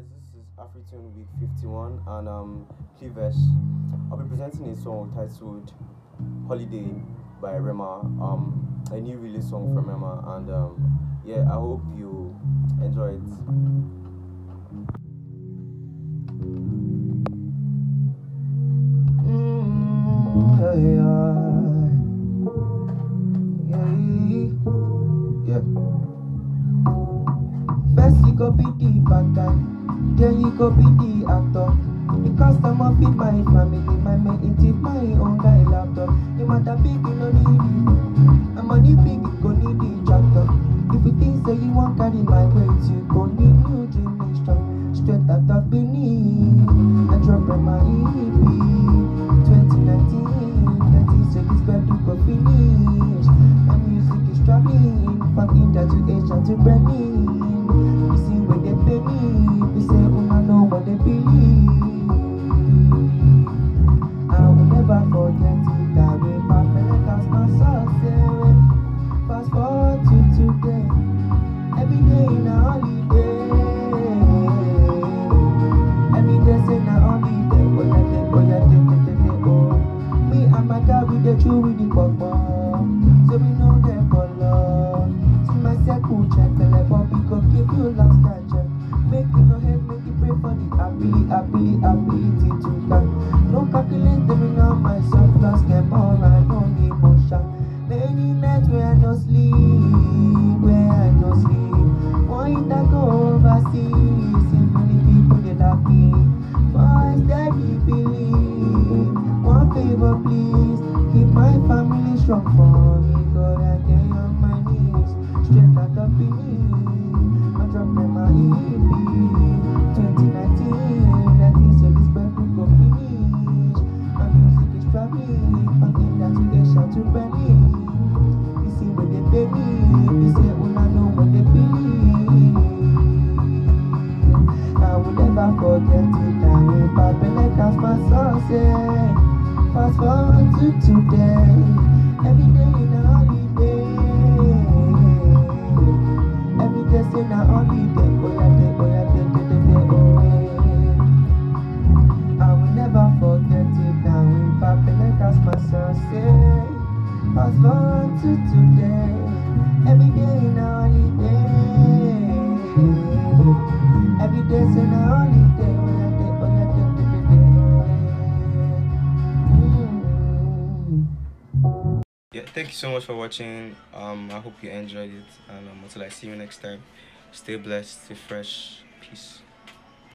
guys, this is Afritune Week 51 and um Cleevesh. I'll be presenting a song titled Holiday by Rema. Um a new release song from Rema and um yeah I hope you enjoy it. First you go be the bad guy, then you go be the actor. The customer feed my family, my mate it my own guy laptop. The matter big, you no need it. And money big, you go need the tractor. If you think say you want carry my weight, you go need new strong. Straight out of Benin, I drop on my EP. 2019, that is so this band go finish. My music is traveling, from India to Asia to Berlin. Dey chew with the pọpọ, so we no get color. See my circle check, but we go give you last check. Make you no hate, make you pray for the ability, ability, ability to. No calculate in all my get I no need motion. Many nights where I sleep, where I sleep. Overseas, see many people they love me. Believe, one favor please, I will never forget it, I will perfect as my sunset. Fast forward to today, Day say na holiday, oh yeah, day, oh yeah, day, day, day, day, oh yeah. I will never forget it, I will perfect as my sunset. Fast forward to today, every day in a holiday. Every day say na holiday, thank you so much for watching. Um I hope you enjoyed it and um, until I see you next time, stay blessed, stay fresh, peace.